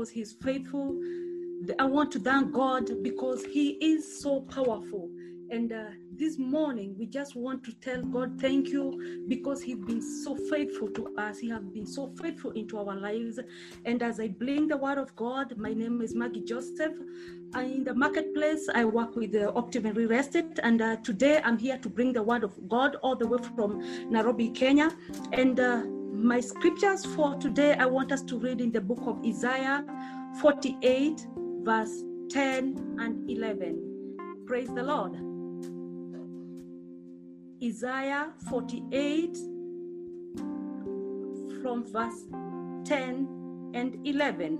because He's faithful. I want to thank God because He is so powerful. And uh, this morning, we just want to tell God thank you because He's been so faithful to us. He has been so faithful into our lives. And as I bring the word of God, my name is Maggie Joseph. I'm in the marketplace, I work with the Optimum Real Estate. And uh, today, I'm here to bring the word of God all the way from Nairobi, Kenya. And uh, my scriptures for today, I want us to read in the book of Isaiah 48, verse 10 and 11. Praise the Lord. Isaiah 48 from verse 10 and 11.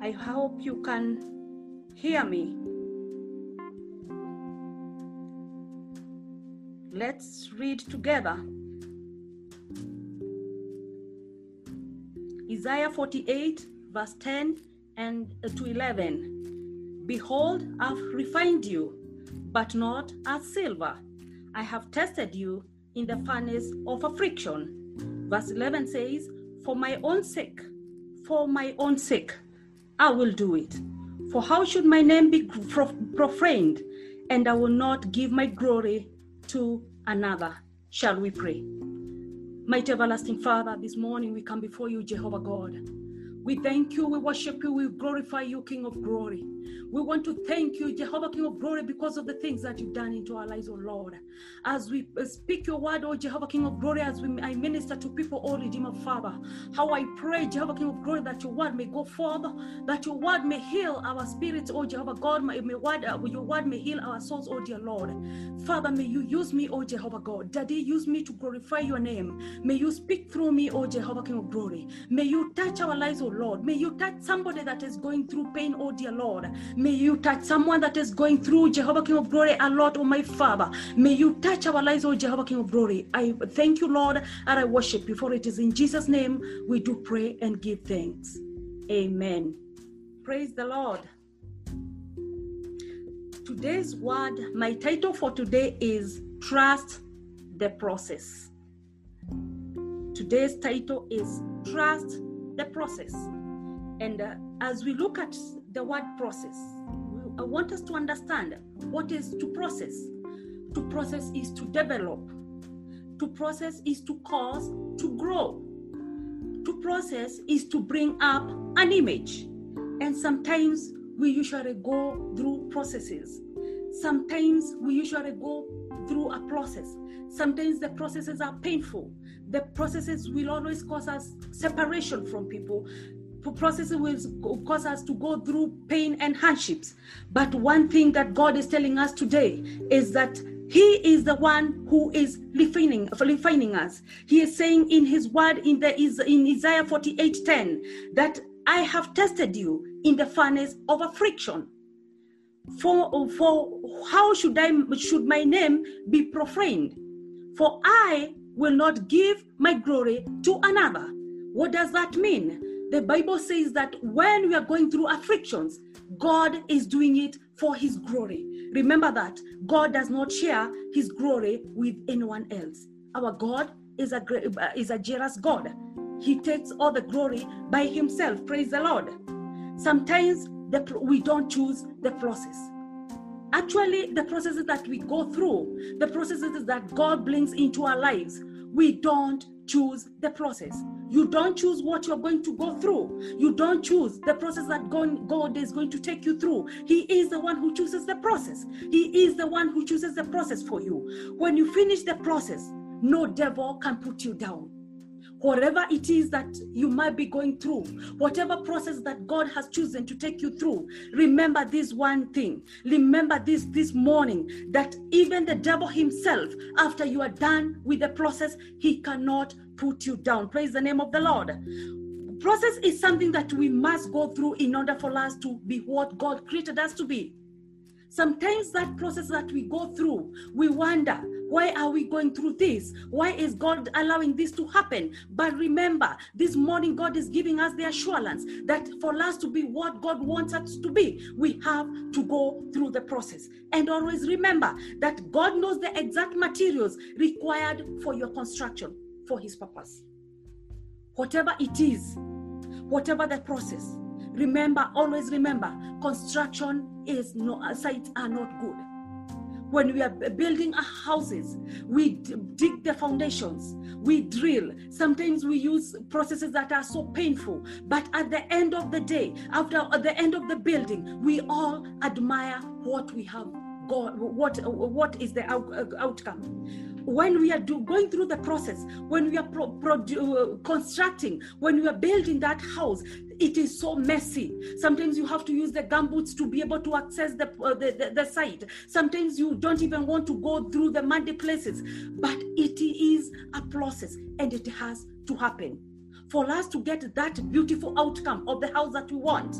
I hope you can hear me. Let's read together. Isaiah 48, verse 10 and uh, to 11. Behold, I've refined you, but not as silver I have tested you in the furnace of affliction. Verse 11 says, For my own sake, for my own sake, I will do it. For how should my name be profaned? And I will not give my glory to another. Shall we pray? Mighty everlasting Father, this morning we come before you, Jehovah God. We thank you, we worship you, we glorify you, King of glory. We want to thank you, Jehovah King of Glory, because of the things that you've done into our lives, oh Lord. As we speak your word, oh Jehovah King of Glory, as we I minister to people, oh Redeemer Father, how I pray, Jehovah King of Glory, that your word may go forth, that your word may heal our spirits, oh Jehovah God, may, may word, uh, your word may heal our souls, oh dear Lord. Father, may you use me, oh Jehovah God. Daddy, use me to glorify your name. May you speak through me, oh Jehovah King of Glory. May you touch our lives, oh Lord. May you touch somebody that is going through pain, oh dear Lord. May you touch someone that is going through Jehovah King of Glory a lot, oh my Father. May you touch our lives, oh Jehovah King of Glory. I thank you, Lord, and I worship you, for it is in Jesus' name we do pray and give thanks. Amen. Praise the Lord. Today's word, my title for today is Trust the Process. Today's title is Trust the Process. And uh, as we look at the word process, I want us to understand what is to process. To process is to develop. To process is to cause to grow. To process is to bring up an image. And sometimes we usually go through processes. Sometimes we usually go through a process. Sometimes the processes are painful. The processes will always cause us separation from people processes will cause us to go through pain and hardships. But one thing that God is telling us today is that he is the one who is refining, refining us. He is saying in his word in the in Isaiah 48:10 that I have tested you in the furnace of affliction. For, for how should I should my name be profaned? For I will not give my glory to another. What does that mean? The Bible says that when we are going through afflictions, God is doing it for his glory. Remember that God does not share his glory with anyone else. Our God is a uh, is a jealous God. He takes all the glory by himself. Praise the Lord. Sometimes the, we don't choose the process. Actually, the processes that we go through, the processes that God brings into our lives, we don't choose the process. You don't choose what you're going to go through. You don't choose the process that God is going to take you through. He is the one who chooses the process. He is the one who chooses the process for you. When you finish the process, no devil can put you down whatever it is that you might be going through, whatever process that God has chosen to take you through, remember this one thing. Remember this this morning that even the devil himself, after you are done with the process, he cannot put you down. Praise the name of the Lord. Process is something that we must go through in order for us to be what God created us to be. Sometimes that process that we go through, we wonder, why are we going through this? Why is God allowing this to happen? But remember, this morning, God is giving us the assurance that for us to be what God wants us to be, we have to go through the process. And always remember that God knows the exact materials required for your construction for His purpose. Whatever it is, whatever the process, Remember, always remember, construction is no sites are not good when we are building our houses, we dig the foundations, we drill. Sometimes we use processes that are so painful. But at the end of the day, after at the end of the building, we all admire what we have God, what what is the out, outcome? When we are do, going through the process, when we are pro, pro, uh, constructing, when we are building that house, it is so messy. Sometimes you have to use the gumboots to be able to access the, uh, the, the, the, site. Sometimes you don't even want to go through the muddy places. But it is a process and it has to happen. For us to get that beautiful outcome of the house that we want,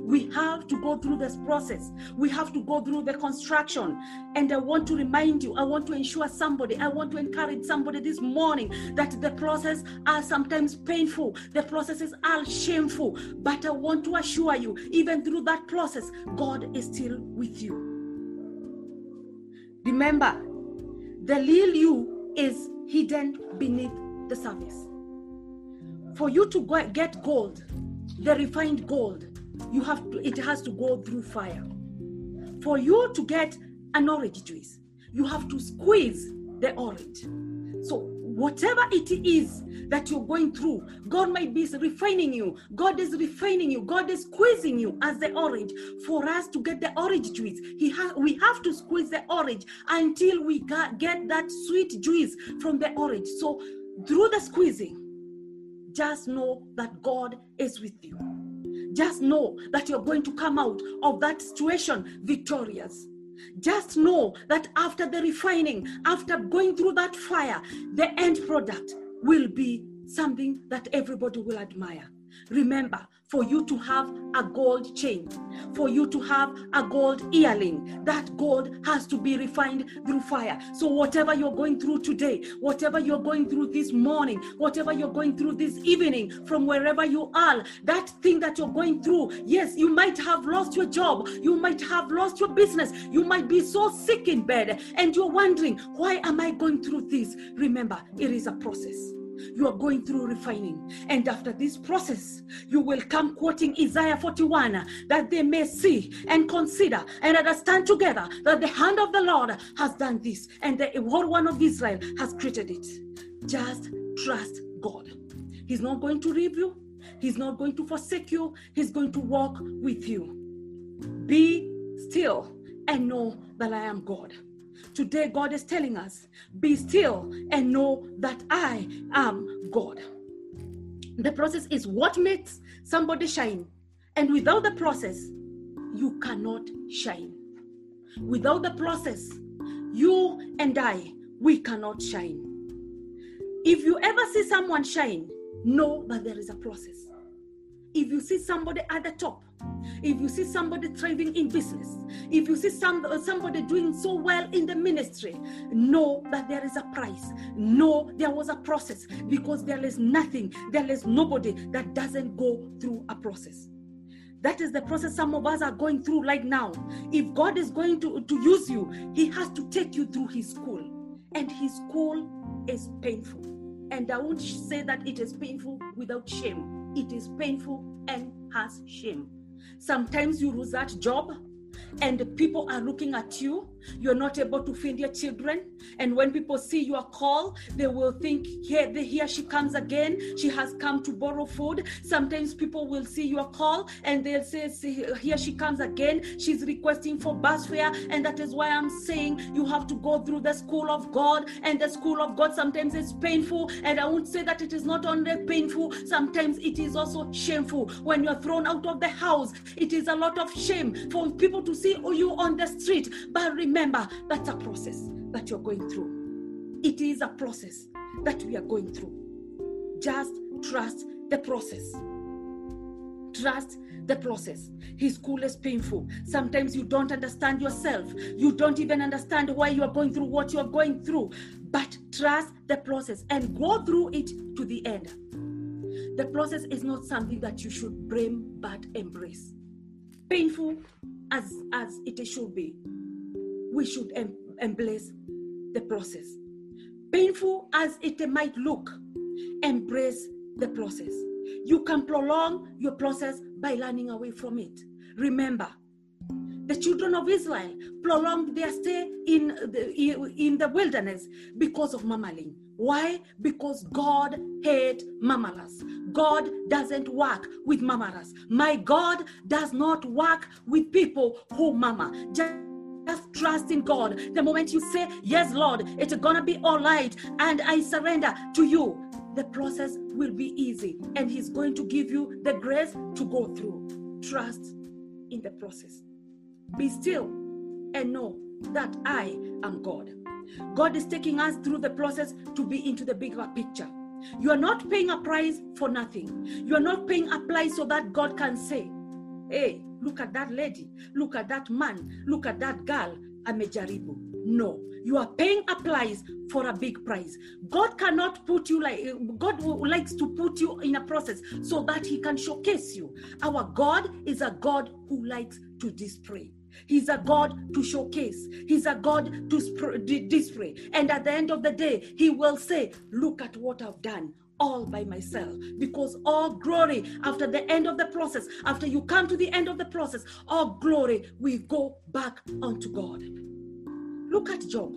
we have to go through this process. We have to go through the construction. And I want to remind you, I want to ensure somebody, I want to encourage somebody this morning that the process are sometimes painful, the processes are shameful. But I want to assure you, even through that process, God is still with you. Remember, the real you is hidden beneath the surface. For you to get gold, the refined gold, you have to, it has to go through fire. For you to get an orange juice, you have to squeeze the orange. So whatever it is that you're going through, God might be refining you. God is refining you. God is squeezing you as the orange. For us to get the orange juice, He ha- we have to squeeze the orange until we get that sweet juice from the orange. So through the squeezing, just know that God is with you just know that you're going to come out of that situation victorious. Just know that after the refining, after going through that fire, the end product will be something that everybody will admire. Remember, for you to have a gold chain, for you to have a gold earring, that gold has to be refined through fire. So, whatever you're going through today, whatever you're going through this morning, whatever you're going through this evening, from wherever you are, that thing that you're going through, yes, you might have lost your job, you might have lost your business, you might be so sick in bed, and you're wondering, why am I going through this? Remember, it is a process you are going through refining. And after this process, you will come quoting Isaiah 41 that they may see and consider and understand together that the hand of the Lord has done this and the Holy One of Israel has created it. Just trust God. He's not going to leave you, He's not going to forsake you, He's going to walk with you. Be still and know that I am God. Today, God is telling us, be still and know that I am God. The process is what makes somebody shine. And without the process, you cannot shine. Without the process, you and I, we cannot shine. If you ever see someone shine, know that there is a process. If you see somebody at the top, if you see somebody thriving in business, if you see some, uh, somebody doing so well in the ministry, know that there is a price. Know there was a process because there is nothing, there is nobody that doesn't go through a process. That is the process some of us are going through right now. If God is going to, to use you, He has to take you through His school. And His school is painful. And I won't say that it is painful without shame. It is painful and has shame. Sometimes you lose that job and people are looking at you you're not able to feed your children. And when people see your call they will think here, here she comes again. She has come to borrow food. Sometimes people will see your call and they'll say here she comes again. She's requesting for bus fare. And that is why i'm saying you have to go through the school of god. And the school of god sometimes is painful. And i won't say that it is not only painful. Sometimes it is also shameful. When you're thrown out of the house it is a lot of shame for people to see you on the street. But remember that's a process that you're going through. It is a process that we are going through. Just trust the process. Trust the process. His school is painful. Sometimes you don't understand yourself. You don't even understand why you are going through what you are going through. But trust the process and go through it to the end. The process is not something that you should blame but embrace. Painful as, as it should be, we should em- embrace the process. Painful as it might look, embrace the process. You can prolong your process by running away from it. Remember, the children of Israel prolonged their stay in the, in the wilderness because of murmuring. Why? Because God hates murmurers. God doesn't work with murmurers. My God does not work with people who mama. Just just trust in God. The moment you say, Yes, Lord, it's gonna be all right, and I surrender to you, the process will be easy, and He's going to give you the grace to go through. Trust in the process. Be still and know that I am God. God is taking us through the process to be into the bigger picture. You are not paying a price for nothing. You are not paying a price so that God can say, Hey, look at that lady, look at that man, look at that girl, amejaribu. No, you are paying a price for a big price. God cannot put you like God likes to put you in a process so that He can showcase you. Our God is a God who likes to display. He's a God to showcase. He's a God to display. And at the end of the day, He will say, Look at what I've done all by myself because all glory after the end of the process after you come to the end of the process all glory will go back unto god. Look at job.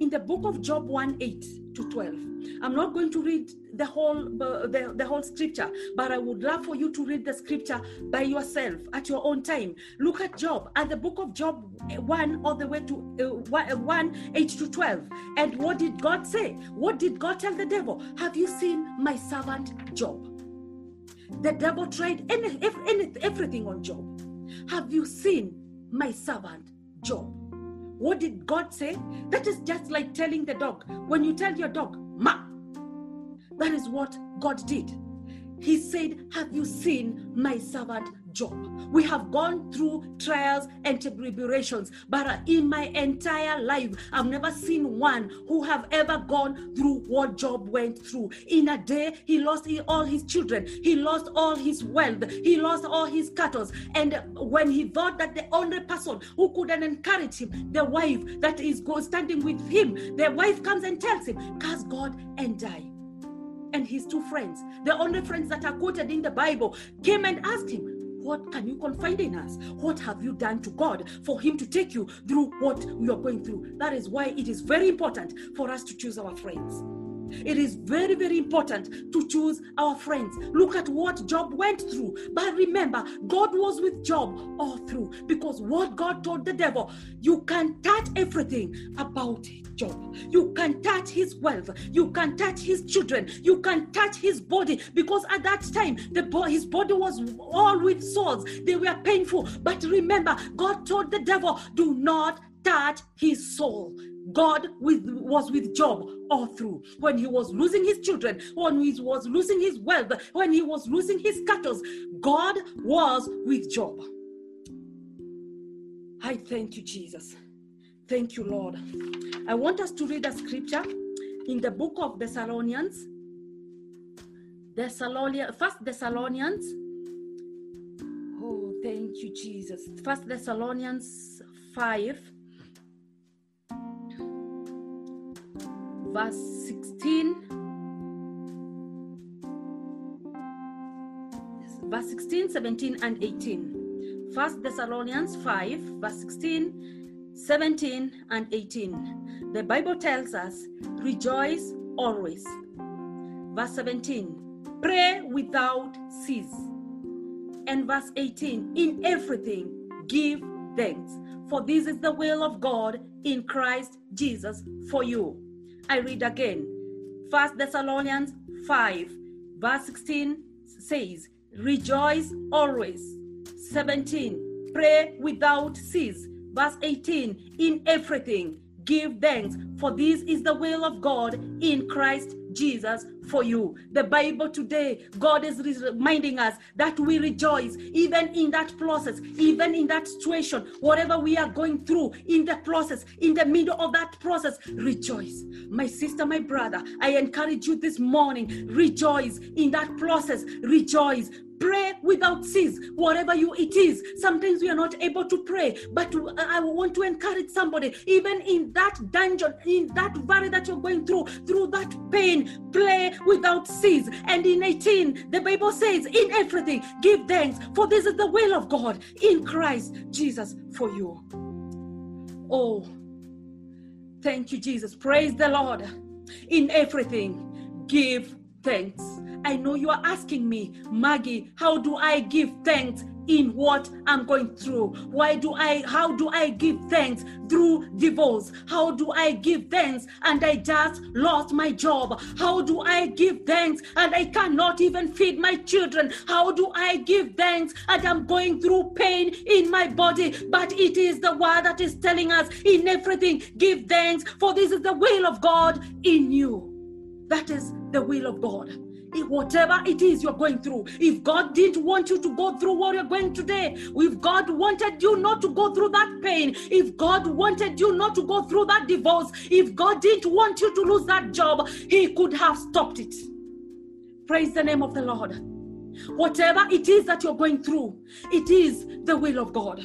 In the book of job 1 8 to 12 i'm not going to read the whole the, the whole scripture but i would love for you to read the scripture by yourself at your own time. Look at job at the book of job 1 all the way to uh, 1 8 to 12 and what did god say? What did god tell the devil? Have you seen my servant job? The devil tried any, any, everything on job. Have you seen my servant job? What did god say? That is just like telling the dog. When you tell your dog ma that is what God did. He said, Have you seen my servant Job? We have gone through trials and tribulations, but in my entire life, I've never seen one who have ever gone through what Job went through. In a day, he lost all his children, he lost all his wealth, he lost all his cattle. And when he thought that the only person who couldn't encourage him, the wife that is standing with him, the wife comes and tells him, Curse God and die and his two friends, the only friends that are quoted in the Bible, came and asked him, What can you confide in us? What have you done to God for him to take you through what we are going through? That is why it is very important for us to choose our friends. It is very, very important to choose our friends. Look at what Job went through. But remember, God was with Job all through because what God told the devil, you can touch everything about Job. You can touch his wealth. You can touch his children. You can touch his body because at that time, the bo- his body was all with sores. They were painful. But remember, God told the devil, do not touch his soul. God with, was with Job all through. When he was losing his children, when he was losing his wealth, when he was losing his cattle, God was with Job. I thank you, Jesus. Thank you, Lord. I want us to read a scripture in the book of Thessalonians. Thessalonians, First Thessalonians. Oh, thank you, Jesus. First Thessalonians 5 verse 16 verse 16 17 and 18 first thessalonians 5 verse 16 17 and 18 the bible tells us rejoice always. Verse 17 pray without cease. And verse 18 in everything give thanks for this is the will of god in christ jesus for you I read again. First Thessalonians 5, verse 16 says, Rejoice always. 17, pray without cease. Verse 18, in everything give thanks, for this is the will of God in Christ Jesus for you. The Bible today, God is reminding us that we rejoice even in that process, even in that situation, whatever we are going through in the process, in the middle of that process, rejoice. My sister, my brother, I encourage you this morning, rejoice in that process, rejoice pray without cease whatever you it is sometimes we are not able to pray but i want to encourage somebody even in that dungeon in that valley that you're going through through that pain 17, play without cease. And in 18, the Bible says, in everything, give thanks, for this is the will of God in Christ Jesus for you. Oh, thank you, Jesus. Praise the Lord. In everything, give thanks. I know you are asking me, Maggie, how do I give thanks in what I'm going through? Why do I, how do I give thanks through divorce? How do I give thanks and I just lost my job? How do I give thanks and I cannot even feed my children? How do I give thanks and I'm going through pain in my body? But it is the word that is telling us in everything, give thanks, for this is the will of God in you. That is the will of God whatever it is you're going through, if God didn't want you to go through what you're going today, if God wanted you not to go through that pain, if God wanted you not to go through that divorce, if God didn't want you to lose that job, He could have stopped it. Praise the name of the Lord. Whatever it is that you're going through, it is the will of God.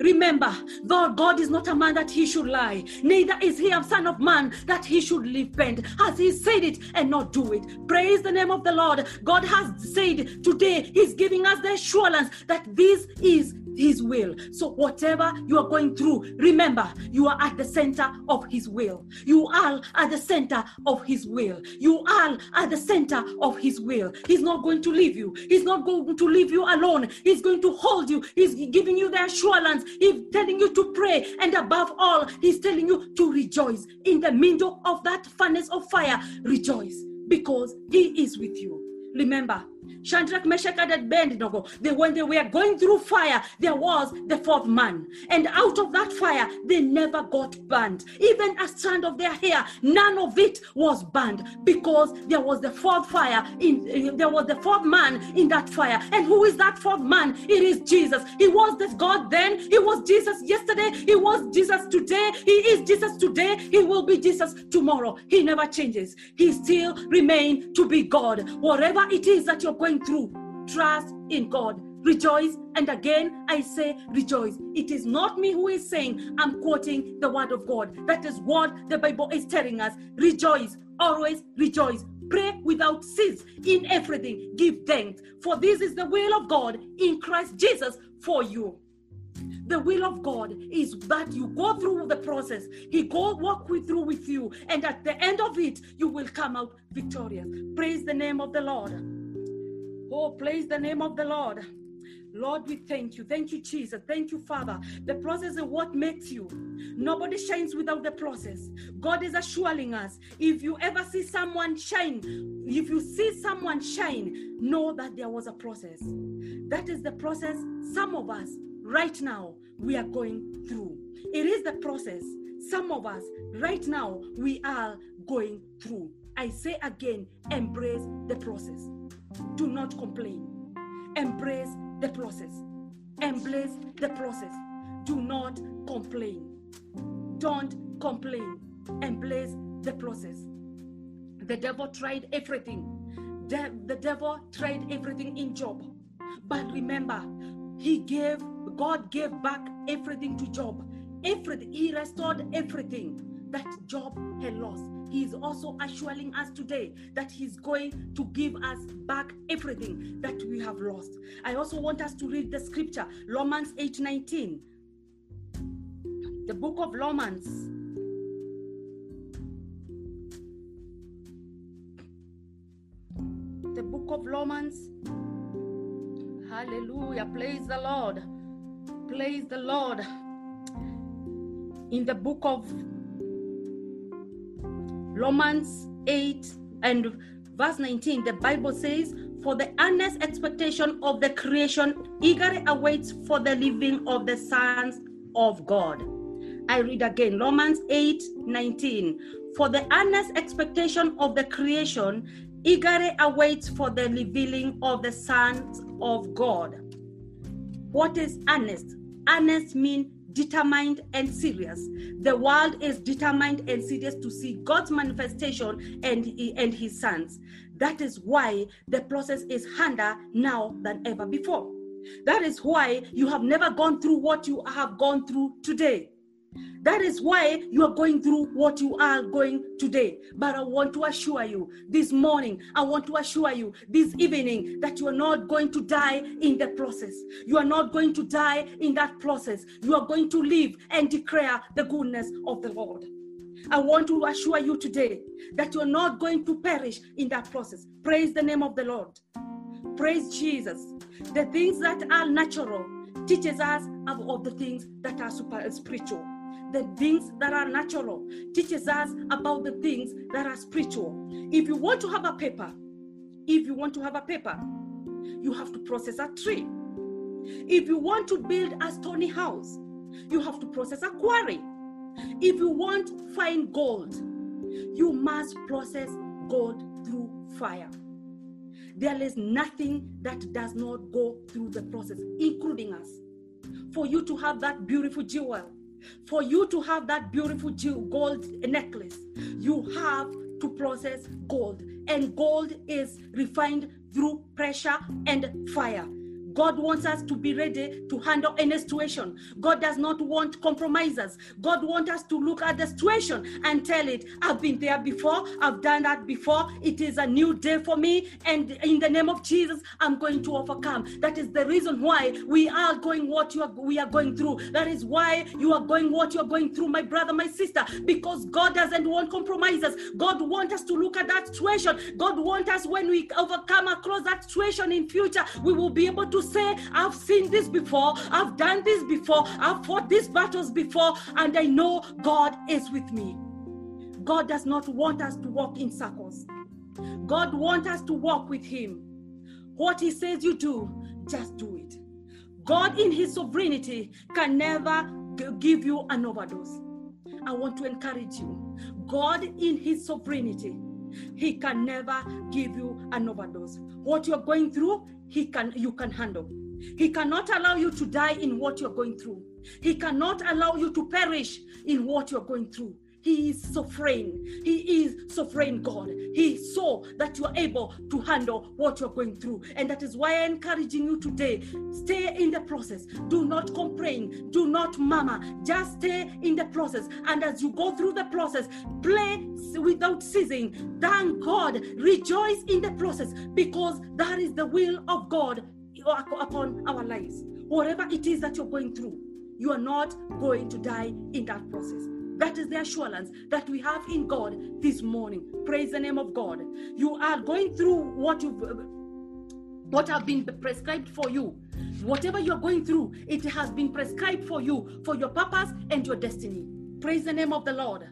Remember, though God is not a man that he should lie, neither is he a son of man that he should repent. Has he said it and not do it? Praise the name of the Lord. God has said today, he's giving us the assurance that this is his will. So, whatever you are going through, remember you are at the center of His will. You are at the center of His will. You are at the center of His will. He's not going to leave you. He's not going to leave you alone. He's going to hold you. He's giving you the assurance. He's telling you to pray. And above all, He's telling you to rejoice. In the middle of that furnace of fire, rejoice because He is with you. Remember, Shadrach, Meshach, and Abednego, they, when they were going through fire, there was the fourth man. And out of that fire, they never got burned. Even a strand of their hair, none of it was burned because there was the fourth fire. In eh, there was the fourth man in that fire. And who is that fourth man? It is Jesus. He was the God then. He was Jesus yesterday. He was Jesus today. He is Jesus today. He will be Jesus tomorrow. He never changes. He still remain to be God. Whatever it is that you're going going through, trust in God. Rejoice. And again, I say rejoice. It is not me who is saying, I'm quoting the word of God. That is what the Bible is telling us. Rejoice. Always rejoice. Pray without cease in everything. Give thanks. For this is the will of God in Christ Jesus for you. The will of God is that you go through the process. He go walk with, through with you, and at the end of it, you will come out victorious. Praise the name of the Lord. Oh, praise the name of the Lord. Lord, we thank you. Thank you, Jesus. Thank you, Father. The process is what makes you. Nobody shines without the process. God is assuring us if you ever see someone shine, if you see someone shine, know that there was a process. That is the process some of us right now we are going through. It is the process some of us right now we are going through. I say again, embrace the process. Do not complain. Embrace the process. Embrace the process. Do not complain. Don't complain. Embrace the process. The devil tried everything. The, the devil tried everything in Job. But remember, he gave, God gave back everything to Job. Everything. He restored everything that Job had lost. He is also assuring us today that He's going to give us back everything that we have lost. I also want us to read the scripture, Romans 8 19. The book of Romans. The book of Romans. Hallelujah. Praise the Lord. Praise the Lord. In the book of Romans 8 and verse 19, the Bible says, For the earnest expectation of the creation eagerly awaits for the living of the sons of God. I read again Romans 8 19. For the earnest expectation of the creation eagerly awaits for the revealing of the sons of God. What is earnest? Earnest means determined and serious. The world is determined and serious to see God's manifestation and, and his sons. That is why the process is harder now than ever before. That is why you have never gone through what you have gone through today. That is why you are going through what you are going today. But I want to assure you this morning, I want to assure you this evening that you are not going to die in the process. You are not going to die in that process. You are going to live and declare the goodness of the Lord. I want to assure you today that you're not going to perish in that process. Praise the name of the Lord. Praise Jesus. The things that are natural teaches us of, of the things that are super uh, spiritual the things that are natural, teaches us about the things that are spiritual. If you want to have a paper, if you want to have a paper, you have to process a tree. If you want to build a stony house, you have to process a quarry. If you want fine gold, you must process gold through fire. There is nothing that does not go through the process, including us. For you to have that beautiful jewel, for you to have that beautiful gold necklace, you have to process gold. And gold is refined through pressure and fire. God wants us to be ready to handle any situation. God does not want compromisers. God wants us to look at the situation and tell it, I've been there before, I've done that before. It is a new day for me. And in the name of Jesus, I'm going to overcome. That is the reason why we are going what you are, we are going through. That is why you are going what you're going through, my brother, my sister, because God doesn't want compromisers. God wants us to look at that situation. God wants us when we overcome across that situation in future, we will be able to say, I've seen this before, I've done this before, I've fought these battles before, and I know God is with me. God does not want us to walk in circles. God wants us to walk with Him. What He says you do, just do it. God, in His sovereignty, can never give you an overdose. I want to encourage you. God, in His sovereignty, He can never give you an overdose. What you're going through, he can you can handle. He cannot allow you to die in what you're going through. He cannot allow you to perish in what you're going through. He is sovereign. He is sovereign God. He saw that you are able to handle what you're going through. And that is why I'm encouraging you today. Stay in the process. Do not complain. Do not mama. Just stay in the process. And as you go through the process, play without ceasing. Thank God. Rejoice in the process because that is the will of God upon our lives. Whatever it is that you're going through, you are not going to die in that process. That is the assurance that we have in God this morning. Praise the name of God. You are going through what you've what have been prescribed for you. Whatever you're going through, it has been prescribed for you for your purpose and your destiny. Praise the name of the Lord.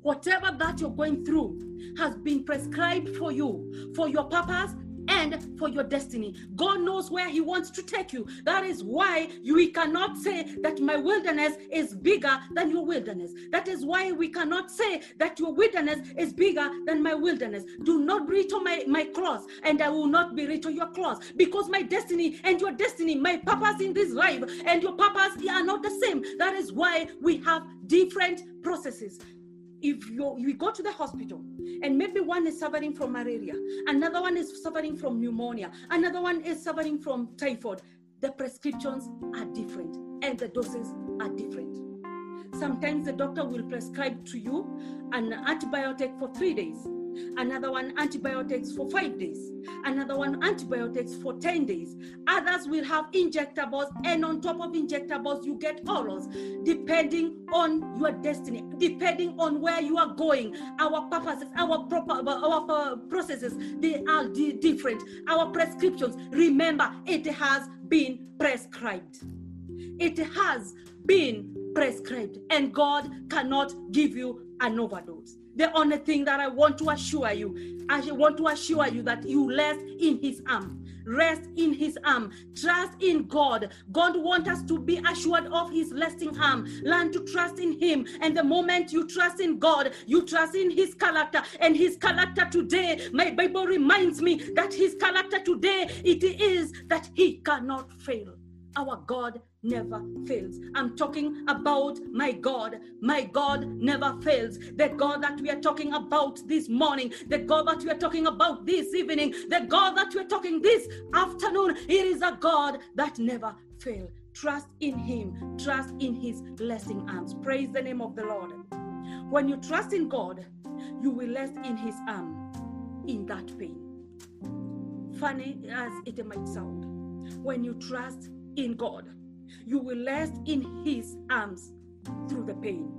Whatever that you're going through has been prescribed for you for your purpose and for your destiny. God knows where He wants to take you. That is why we cannot say that my wilderness is bigger than your wilderness. That is why we cannot say that your wilderness is bigger than my wilderness. Do not reach on my, my cross, and I will not be on your cross because my destiny and your destiny, my purpose in this life and your purpose they are not the same. That is why we have different processes if you you go to the hospital and maybe one is suffering from malaria. Another one is suffering from pneumonia. Another one is suffering from typhoid. The prescriptions are different and the doses are different. Sometimes the doctor will prescribe to you an antibiotic for three days another one antibiotics for five days, another one antibiotics for 10 days. Others will have injectables, and on top of injectables, you get orals, depending on your destiny, depending on where you are going. Our purposes, our proper, our processes, they are different. Our prescriptions, remember, it has been prescribed. It has been prescribed, and God cannot give you an overdose. The only thing that I want to assure you, I want to assure you that you rest in His arm. Rest in His arm. Trust in God. God wants us to be assured of His lasting arm. Learn to trust in Him. And the moment you trust in God, you trust in His character. And His character today, my Bible reminds me that His character today, it is that He cannot fail. Our God never fails. I'm talking about my God. My God never fails. The God that we are talking about this morning, the God that we are talking about this evening, the God that we're talking this afternoon, it is a God that never fails. Trust in Him. Trust in His blessing arms. Praise the name of the Lord. When you trust in God, you will rest in His arm in that pain. Funny as it might sound, when you trust in God, you will rest in His arms through the pain.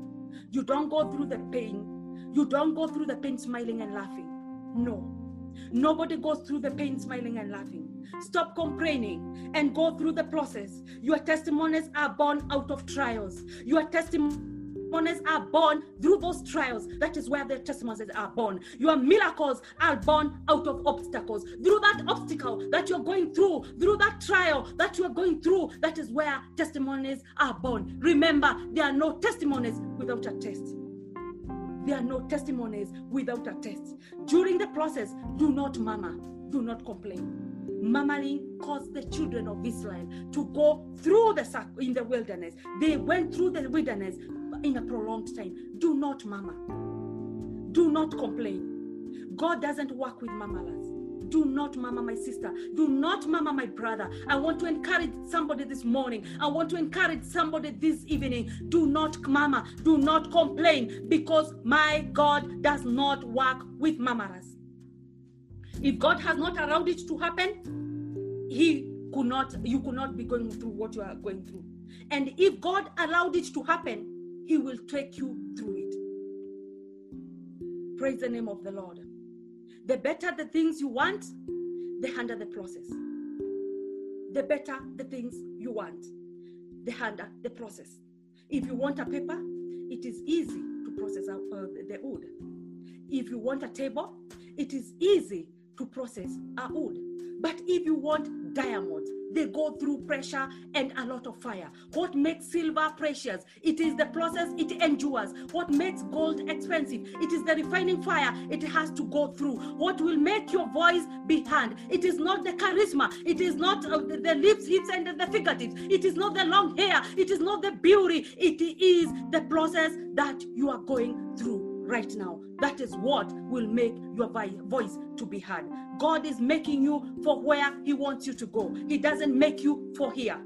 You don't go through the pain. You don't go through the pain smiling and laughing. No. Nobody goes through the pain smiling and laughing. Stop complaining and go through the process. Your testimonies are born out of trials. Your testimonies are born through those trials. That is where the testimonies are born. Your miracles are born out of obstacles. Through that obstacle that you're going through, through that trial that you're going through, that is where testimonies are born. Remember, there are no testimonies without a test. There are no testimonies without a test. During the process, do not murmur, do not complain. Murmuring caused the children of Israel to go through the in the wilderness. They went through the wilderness in a prolonged time. Do not mama. Do not complain. God doesn't work with murmurers. Do not mama my sister. Do not mama my brother. I want to encourage somebody this morning. I want to encourage somebody this evening. Do not mama. Do not complain because my God does not work with murmurers. If God has not allowed it to happen, He could not, you could not be going through what you are going through. And if God allowed it to happen, He will take you through it. Praise the name of the Lord. The better the things you want, the harder the process. The better the things you want, the harder the process. If you want a paper, it is easy to process uh, the wood. If you want a table, it is easy to process a wood. But if you want diamonds, they go through pressure and a lot of fire. What makes silver precious? It is the process it endures. What makes gold expensive? It is the refining fire it has to go through. What will make your voice be heard? It is not the charisma. It is not uh, the, lips, hips, and the fingertips. It is not the long hair. It is not the beauty. It is the process that you are going through right now. That is what will make your voice to be heard. God is making you for where He wants you to go. He doesn't make you for here.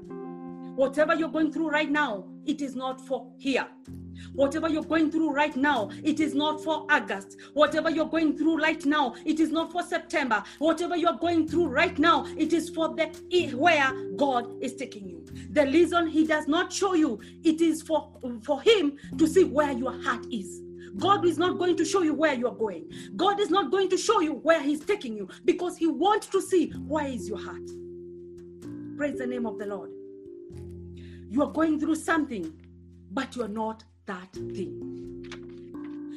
Whatever you're going through right now, it is not for here. Whatever you're going through right now, it is not for August. Whatever you're going through right now, it is not for September. Whatever you're going through right now, it is for the where God is taking you. The reason He does not show you, it is for for Him to see where your heart is. God is not going to show you where you're going. God is not going to show you where He's taking you because He wants to see where is your heart. Praise the name of the Lord. You are going through something, but you are not that thing.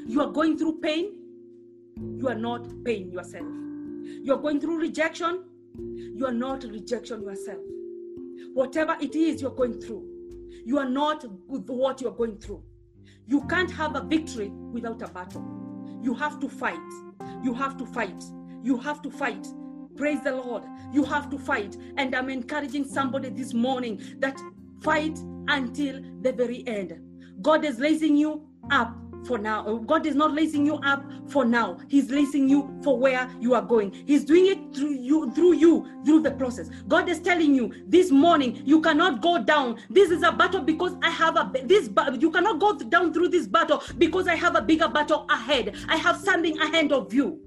You are going through pain, you are not pain yourself. You are going through rejection, you are not rejection yourself. Whatever it is you're going through, you are not what you're going through. You can't have a victory without a battle. You have to fight. You have to fight. You have to fight. Praise the Lord. You have to fight. And I'm encouraging somebody this morning that fight until the very end. God is raising you up for now. God is not raising you up for now. He's raising you for where you are going. He's doing it through you, through you, through the process. God is telling you this morning, you cannot go down. This is a battle because I have a this. You cannot go down through this battle because I have a bigger battle ahead. I have something ahead of you.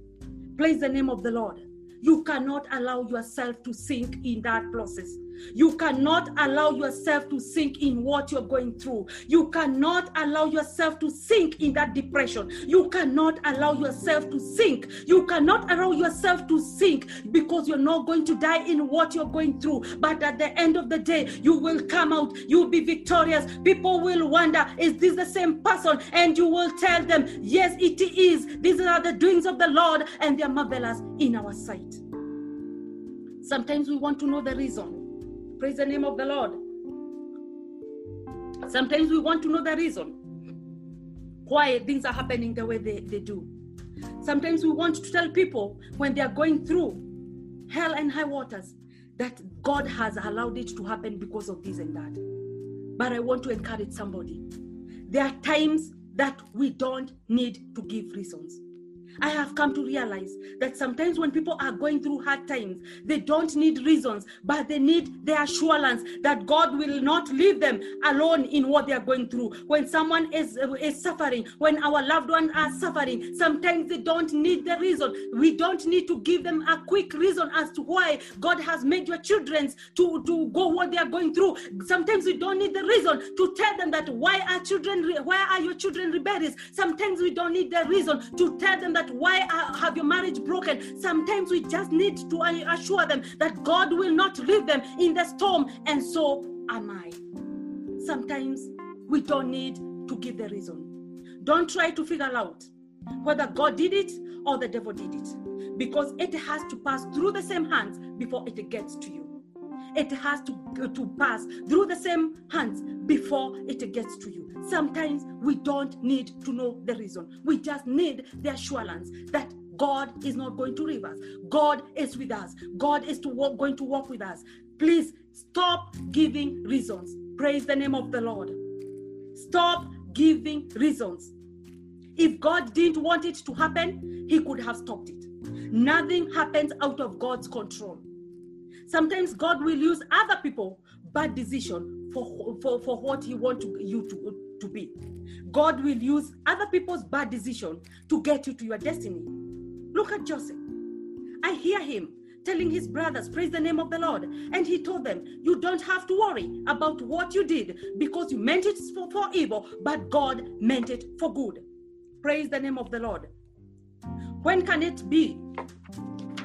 Praise the name of the Lord. You cannot allow yourself to sink in that process. You cannot allow yourself to sink in what you're going through. You cannot allow yourself to sink in that depression. You cannot allow yourself to sink. You cannot allow yourself to sink because you're not going to die in what you're going through. But at the end of the day, you will come out. You'll be victorious. People will wonder, is this the same person? And you will tell them, yes, it is. These are the doings of the Lord, and they're marvelous in our sight. Sometimes we want to know the reason. Praise the name of the Lord. Sometimes we want to know the reason why things are happening the way they, they do. Sometimes we want to tell people when they are going through hell and high waters that God has allowed it to happen because of this and that. But I want to encourage somebody. There are times that we don't need to give reasons. I have come to realize that sometimes when people are going through hard times, they don't need reasons, but they need the assurance that God will not leave them alone in what they are going through. When someone is, uh, is suffering, when our loved ones are suffering, sometimes they don't need the reason. We don't need to give them a quick reason as to why God has made your children to, to go what they are going through. Sometimes we don't need the reason to tell them that why are children, why are your children rebellious? Sometimes we don't need the reason to tell them that why have your marriage broken? Sometimes we just need to assure them that God will not leave them in the storm, and so am I. Sometimes we don't need to give the reason. Don't try to figure out whether God did it or the devil did it, because it has to pass through the same hands before it gets to you it has to, to pass through the same hands before it gets to you. Sometimes we don't need to know the reason. We just need the assurance that God is not going to leave us. God is with us. God is to walk, going to walk with us. Please stop giving reasons. Praise the name of the Lord. Stop giving reasons. If God didn't want it to happen, He could have stopped it. Nothing happens out of God's control. Sometimes God will use other people bad decision for, for, for what He wants you to, to be. God will use other people's bad decision to get you to your destiny. Look at Joseph. I hear him telling his brothers, Praise the name of the Lord. And he told them, You don't have to worry about what you did because you meant it for, for evil, but God meant it for good. Praise the name of the Lord. When can it be?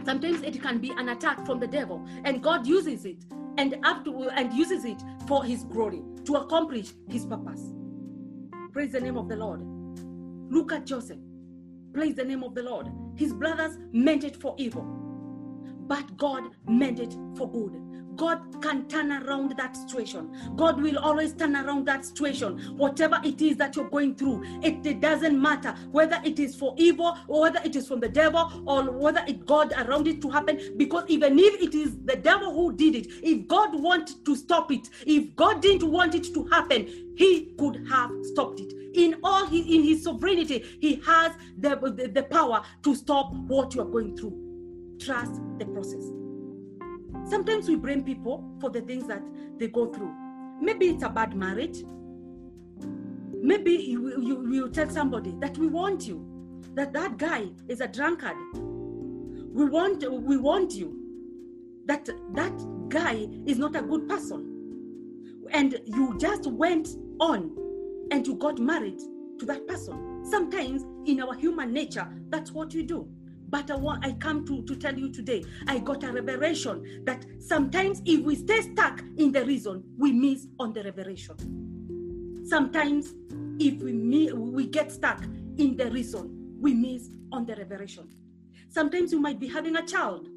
Sometimes it can be an attack from the devil, and God uses it and up to, and uses it for his glory to accomplish his purpose. Praise the name of the Lord. Look at Joseph. Praise the name of the Lord. His brothers meant it for evil, but God meant it for good. God can turn around that situation. God will always turn around that situation. Whatever it is that you're going through, it, it doesn't matter whether it is for evil or whether it is from the devil or whether it God around it to happen. Because even if it is the devil who did it, if God wanted to stop it, if God didn't want it to happen, He could have stopped it. In all his in His sovereignty, He has the, the, the power to stop what you are going through. Trust the process. Sometimes we blame people for the things that they go through. Maybe it's a bad marriage. Maybe you, you tell somebody that we want you, that that guy is a drunkard. We want, we want you, that that guy is not a good person. And you just went on and you got married to that person. Sometimes in our human nature, that's what we do. But I, want, I come to, to tell you today, I got a revelation that sometimes if we stay stuck in the reason, we miss on the revelation. Sometimes if we, we get stuck in the reason, we miss on the revelation. Sometimes you might be having a child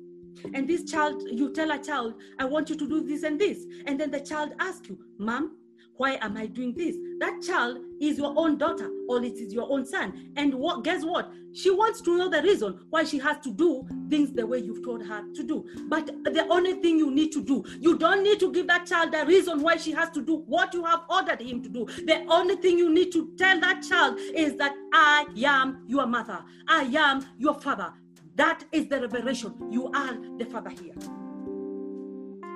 and this child you tell a child i want you to do this and this and then the child asks you mom why am I doing this? That child is your own daughter or it is your own son. And what guess what? She wants to know the reason why she has to do things the way you've told her to do. But the only thing you need to do, you don't need to give that child the reason why she has to do what you have ordered him to do. The only thing you need to tell that child is that I am your mother, I am your father. That is the revelation. You are the father here.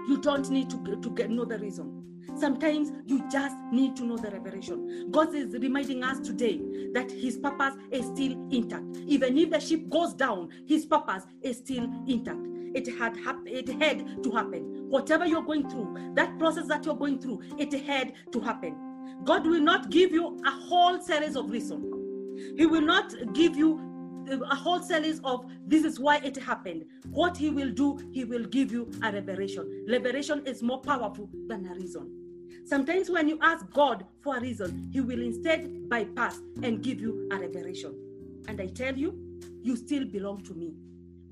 You don't need to, to get, know the reason. Sometimes you just need to know the revelation. God is reminding us today that His purpose is still intact. Even if the ship goes down, His purpose is still intact. It had hap- it had to happen. Whatever you're going through, that process that you're going through, it had to happen. God will not give you a whole series of reasons. He will not give you uh, a whole series of this is why it happened. What he will do, he will give you a revelation. Revelation is more powerful than a reason. Sometimes when you ask God for a reason, He will instead bypass and give you a revelation. And I tell you, you still belong to me.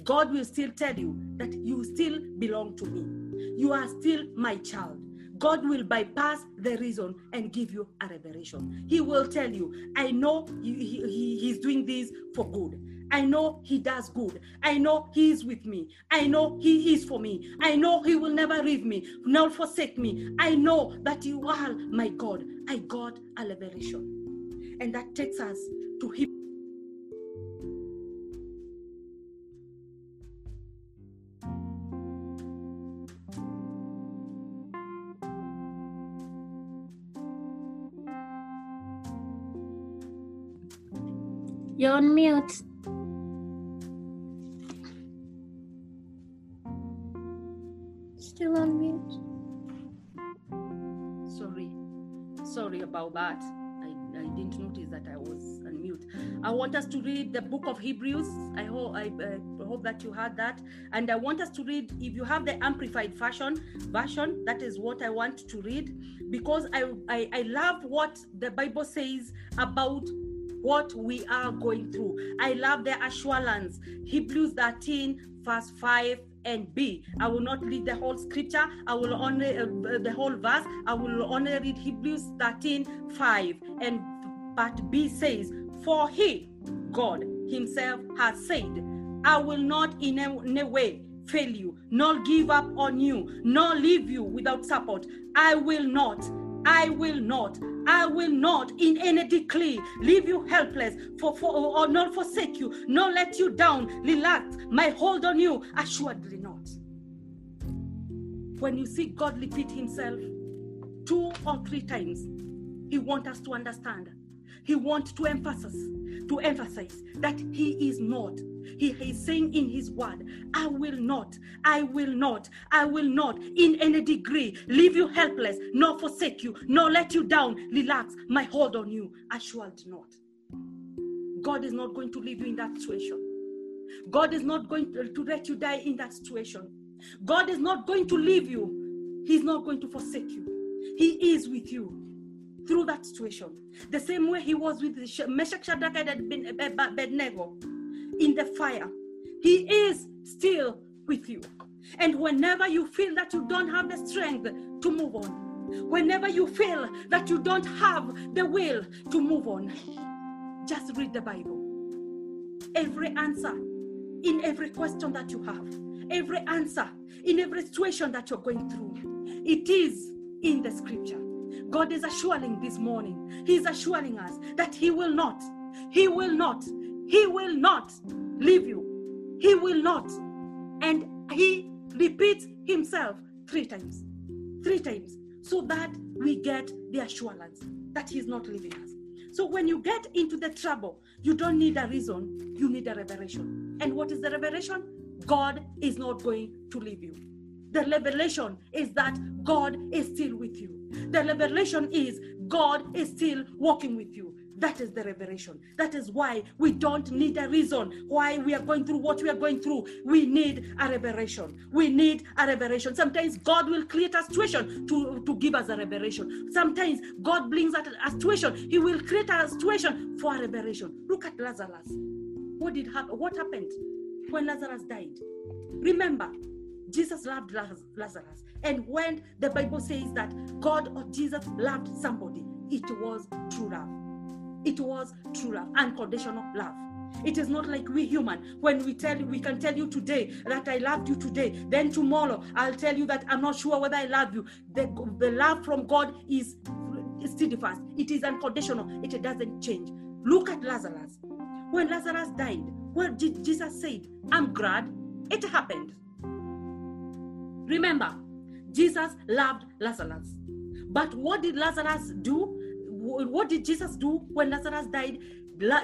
God will still tell you that you still belong to me. You are still my child. God will bypass the reason and give you a revelation. He will tell you, I know he, he, he's doing this for good. I know He does good. I know He is with me. I know He is for me. I know He will never leave me, nor forsake me. I know that you are my God. I got a liberation. And that takes us to Him. You're on mute. About that. I, I didn't notice that I was on mute. I want us to read the book of Hebrews. I hope I hope that you heard that. And I want us to read, if you have the amplified version, version, that is what I want to read because I, I, I love what the Bible says about what we are going through. I love the assurance. Hebrews 13, verse 5 and B. I will not read the whole scripture. I will only uh, the whole verse. I will only read Hebrews 13, 5. And but B says, For he, God Himself, has said, I will not in a, in a way fail you, nor give up on you, nor leave you without support. I will not, I will not, I will not in any decree leave you helpless for, for or not forsake you, nor let you down. Relax, my hold on you, assuredly not. When you see God repeat himself two or three times, he wants us to understand. He wants to emphasize, to emphasize that he is not he is saying in his word, I will not, I will not, I will not in any degree leave you helpless, nor forsake you, nor let you down. Relax, my hold on you. I shall not. God is not going to leave you in that situation. God is not going to, let you die in that situation. God is not going to leave you. He's not going to forsake you. He is with you through that situation. The same way he was with Meshach, Shadrach, and Abednego in the fire. He is still with you. And whenever you feel that you don't have the strength to move on, whenever you feel that you don't have the will to move on, just read the Bible. Every answer in every question that you have, every answer in every situation that you're going through, it is in the scripture. God is assuring this morning, He's assuring us that He will not, He will not, he will not leave you. He will not. And he repeats himself three times. Three times. So that we get the assurance that he's not leaving us. So when you get into the trouble, you don't need a reason, you need a revelation. And what is the revelation? God is not going to leave you. The revelation is that God is still with you. The revelation is God is still walking with you. That is the revelation. That is why we don't need a reason why we are going through what we are going through. We need a revelation. We need a revelation. Sometimes God will create a situation to, to give us a revelation. Sometimes God brings out a situation. He will create a situation for a revelation. Look at Lazarus. What did happen? What happened when Lazarus died? Remember, Jesus loved Lazarus. And when the Bible says that God or Jesus loved somebody, it was true love. It was true love, unconditional love. It is not like we human. When we tell we can tell you today that I loved you today. Then tomorrow I'll tell you that I'm not sure whether I love you. The, the love from God is steadfast. It is unconditional. It doesn't change. Look at Lazarus. When Lazarus died, well, Jesus said, I'm glad it happened. Remember, Jesus loved Lazarus. But what did Lazarus do? What did Jesus do when Lazarus died?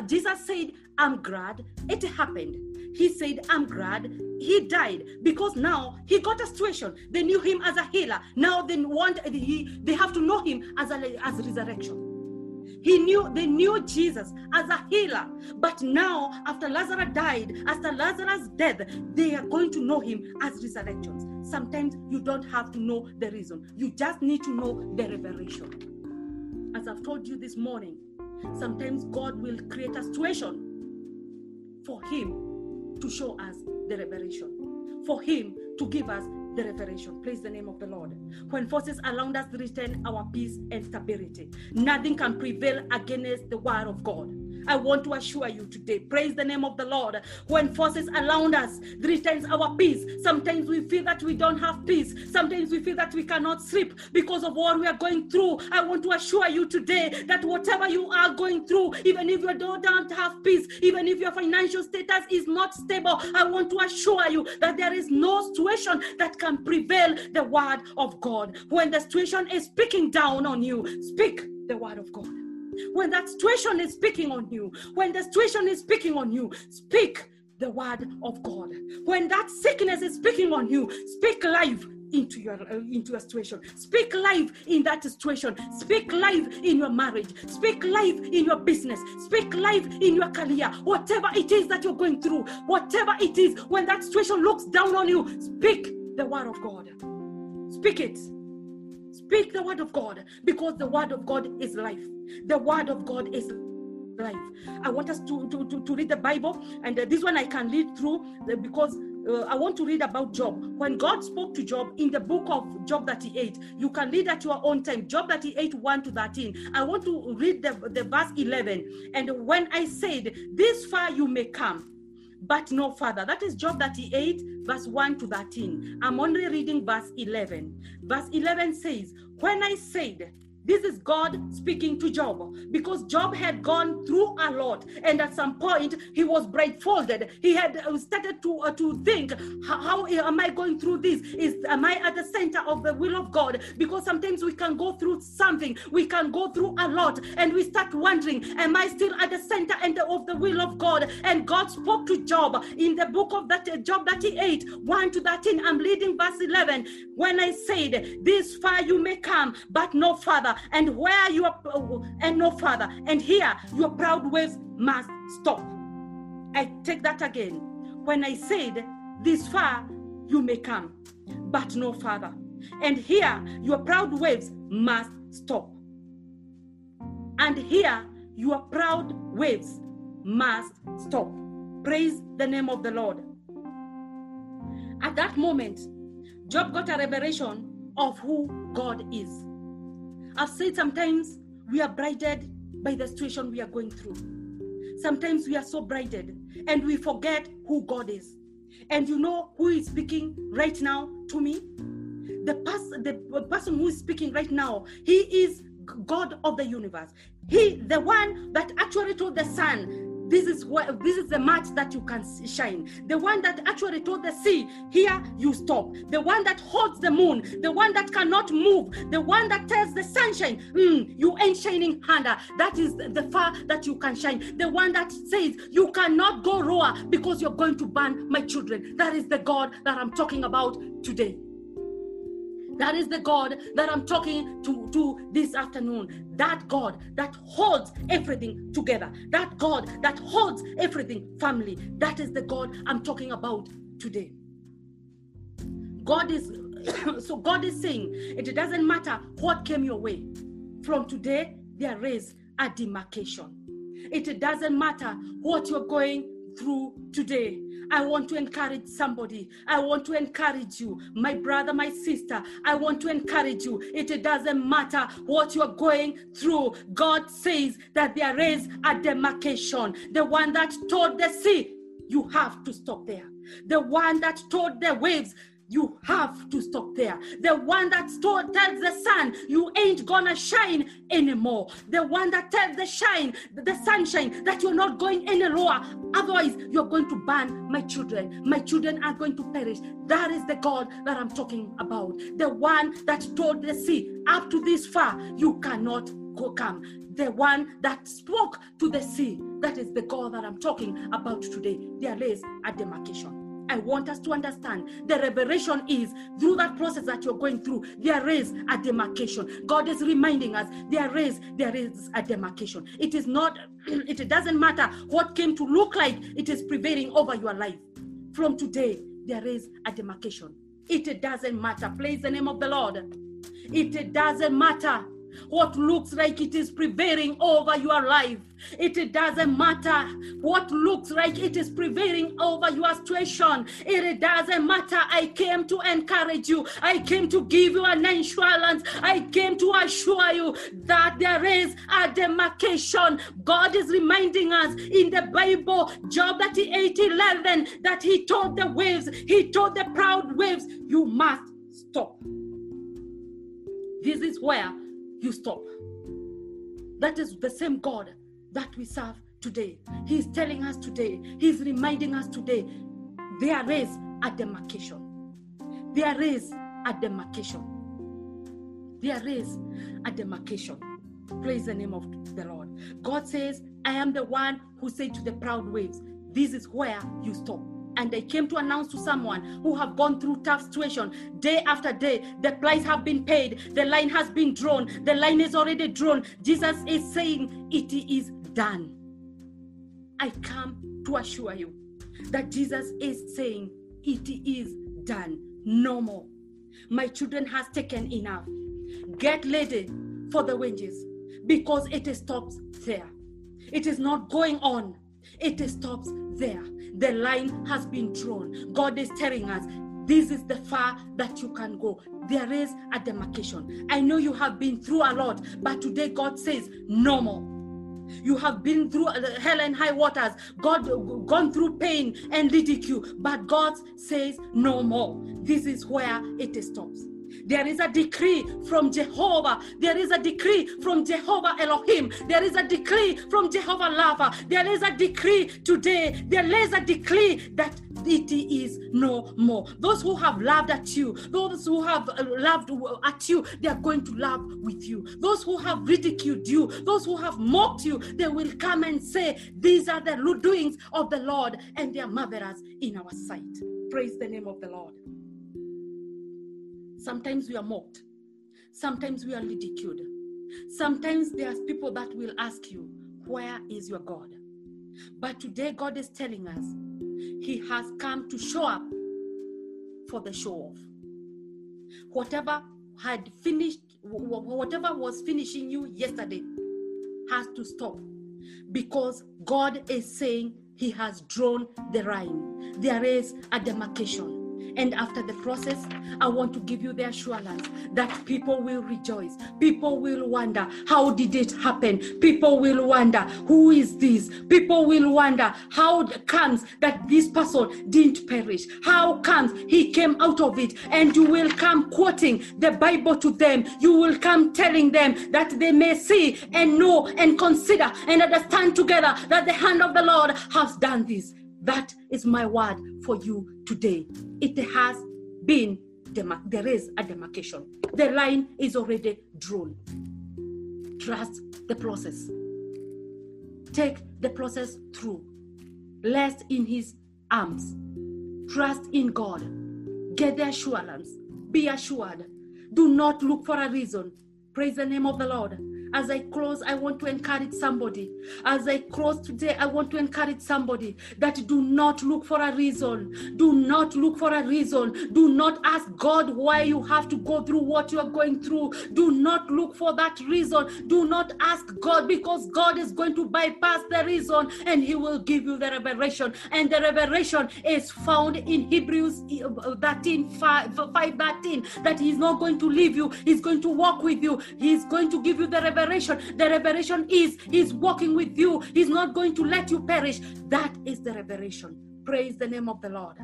Jesus said, I'm glad it happened. He said, I'm glad he died because now he got a situation. They knew him as a healer. Now they want he, they have to know him as a as resurrection. He knew they knew Jesus as a healer, but now after Lazarus died, after Lazarus' death, they are going to know him as resurrections. Sometimes you don't have to know the reason; you just need to know the revelation as I've told you this morning, sometimes God will create a situation for Him to show us the revelation, for Him to give us the revelation. Praise the name of the Lord. When forces around us return our peace and stability, nothing can prevail against the word of God. I want to assure you today, praise the name of the Lord. When forces around us threatens our peace, sometimes we feel that we don't have peace. Sometimes we feel that we cannot sleep because of what we are going through. I want to assure you today that whatever you are going through, even if you don't have peace, even if your financial status is not stable, I want to assure you that there is no situation that can prevail the word of God. When the situation is speaking down on you, speak the word of God. When that situation is speaking on you, when the situation is speaking on you, speak the word of God. When that sickness is speaking on you, speak life into your uh, into your situation. Speak life in that situation. Speak life in your marriage. Speak life in your business. Speak life in your career. Whatever it is that you're going through whatever it is when that situation looks down on you speak the word of god. Speak it speak the word of god because the word of god is life the word of god is life i want us to to, to, to read the bible and uh, this one i can read through uh, because uh, I want to read about Job. When God spoke to Job in the book of Job 38, you can read at your own time. Job 38, 1 to 13. I want to read the, the verse 11. And when I said, This far you may come, but no further. That is Job 38, verse 1 to 13. I'm only reading verse 11. Verse 11 says, When I said, this is God speaking to Job because Job had gone through a lot, and at some point he was blindfolded. He had uh, started to uh, to think, how, how am I going through this? Is am I at the center of the will of God? Because sometimes we can go through something, we can go through a lot, and we start wondering, am I still at the center and of the will of God? And God spoke to Job in the book of that uh, Job 38, 1 to 13. I'm reading verse 11. When I said, This far you may come, but no further and where you are and no further. And here your proud waves must stop. I take that again. When i said this far you may come but no further. And here your proud waves must stop. And here your proud waves must stop. Praise the name of the lord. At that moment job got a revelation of who god is I've said sometimes we are blinded by the situation we are going through. Sometimes we are so blinded and we forget who God is. And you know who is speaking right now to me? The, pers- the person who is speaking right now, he is God of the universe. He, the one that actually told the sun, this is what this is the match that you can shine. The one that actually told the sea here you stop. The one that holds the moon the one that cannot move the one that tells the sunshine mm, you ain't shining under that is the far that you can shine. The one that says you cannot go lower because you're going to burn my children. That is the god that i'm talking about today that is the God that I'm talking to, to this afternoon. That God that holds everything together. That God that holds everything family. That is the God I'm talking about today. God is so God is saying it doesn't matter what came your way. From today, there is a demarcation. It doesn't matter what you're going through today. I want to encourage somebody. I want to encourage you, my brother, my sister. I want to encourage you. It doesn't matter what you're going through. God says that there is a demarcation. The one that told the sea, you have to stop there. The one that told the waves, you have to stop there. The one that tells the sun, you ain't gonna shine anymore. The one that tells the shine, the sunshine, that you're not going any lower. Otherwise, you're going to burn my children. My children are going to perish. That is the God that I'm talking about. The one that told the sea, up to this far, you cannot go come. The one that spoke to the sea. That is the God that I'm talking about today. There is a demarcation. I want us to understand the revelation is through that process that you're going through, there is a demarcation. God is reminding us there is there is a demarcation. It is not, it doesn't matter what came to look like it is prevailing over your life. From today, there is a demarcation. It doesn't matter. Praise the name of the Lord. It doesn't matter what looks like it is prevailing over your life. It doesn't matter what looks like it is prevailing over your situation. It doesn't matter. I came to encourage you. I came to give you an insurance. I came to assure you that there is a demarcation. God is reminding us in the Bible, Job 38 11, that He told the waves, He told the proud waves, you must stop. This is where you stop. That is the same God that we serve today. He's telling us today, He's reminding us today, there is a demarcation. There is a demarcation. There is a demarcation. Praise the name of the Lord. God says, I am the one who said to the proud waves, This is where you stop. And I came to announce to someone who have gone through tough situation day after day. The price have been paid. The line has been drawn. The line is already drawn. Jesus is saying, It is done. I come to assure you that Jesus is saying, It is done. No more. My children has taken enough. Get ready for the wages because it stops there. It is not going on. It stops there. The line has been drawn. God is telling us this is the far that you can go. There is a demarcation. I know you have been through a lot, but today God says no more. You have been through uh, hell and high waters, God uh, gone through pain and ridicule, but God says no more. This is where it stops. There is a decree from Jehovah. There is a decree from Jehovah Elohim. There is a decree from Jehovah Rapha. There is a decree today. There is a decree that it is no more. Those who have laughed at you, those who have uh, laughed at you, they are going to laugh with you. Those who have ridiculed you, those who have mocked you, they will come and say, These are the doings of the Lord, and they are marvelous in our sight. Praise the name of the Lord. Sometimes we are mocked. Sometimes we are ridiculed. Sometimes there's people that will ask you, Where is your God? But today, God is telling us He has come to show up for the show off. Whatever had finished, whatever was finishing you yesterday has to stop because God is saying He has drawn the line. There is a demarcation and after the process, I want to give you the assurance that people will rejoice. People will wonder, how did it happen? People will wonder, who is this? People will wonder, how comes that this person didn't perish? How comes he came out of it? And you will come quoting the Bible to them. You will come telling them that they may see and know and consider and understand together that the hand of the Lord has done this. That is my word for you today. It has been, there is a demarcation. The line is already drawn. Trust the process. Take the process through. Rest in His arms. Trust in God. Get the assurance. Be assured. Do not look for a reason. Praise the name of the Lord. As I close, I want to encourage somebody. As I close today, I want to encourage somebody that do not look for a reason. Do not look for a reason. Do not ask God why you have to go through what you are going through. Do not look for that reason. Do not ask God because God is going to bypass the reason and He will give you the revelation. And the revelation is found in Hebrews eh, uh, 13 5, 5 13 that He's not going to leave you, He's going to walk with you, He's going to give you the revelation The revelation is He's walking with you, He's not going to let you perish. That is the revelation. Praise the name of the Lord.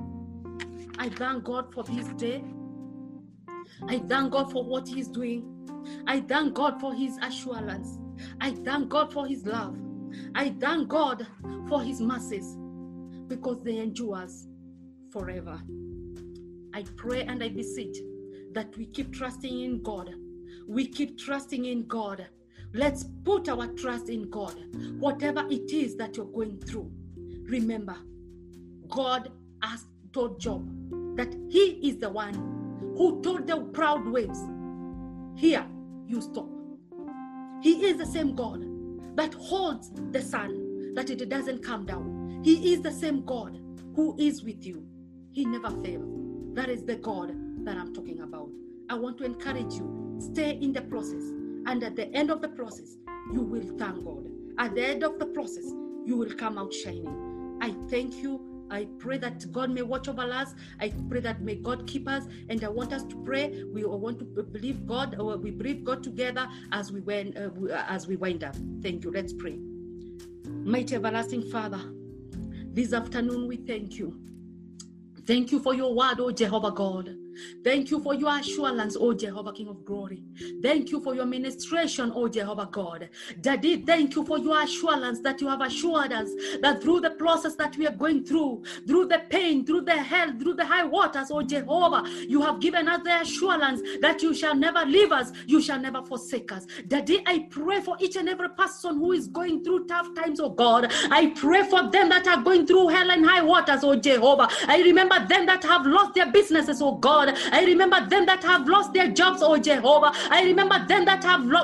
I thank God for this day. I thank God for what He's doing. I thank God for His assurance. I thank God for His love. I thank God for His mercies because they endure us forever. I pray and I beseech that we keep trusting in God. We keep trusting in God. Let's put our trust in God. Whatever it is that you're going through, remember, God asked, told Job that he is the one who told the proud waves, Here, you stop. He is the same God that holds the sun, that it doesn't come down. He is the same God who is with you. He never fails. That is the God that I'm talking about. I want to encourage you stay in the process and at the end of the process, you will thank God. At the end of the process, you will come out shining. I thank you. I pray that God may watch over us. I pray that may God keep us. And I want us to pray. We want to believe God, or we believe God together as we went, uh, as we wind up. Thank you. Let's pray. Mighty everlasting Father, this afternoon we thank you. Thank you for your word, oh Jehovah God. Thank you for your assurance, oh Jehovah, King of glory. Thank you for your ministration, oh Jehovah God. Daddy, thank you for your assurance that you have assured us that through the process that we are going through, through the pain, through the hell, through the high waters, oh Jehovah, you have given us the assurance that you shall never leave us, you shall never forsake us. Daddy, I pray for each and every person who is going through tough times, oh God. I pray for them that are going through hell and high waters, oh Jehovah. I remember them that have lost their businesses, oh God. I remember them that have lost their jobs, oh Jehovah. I remember them that have lost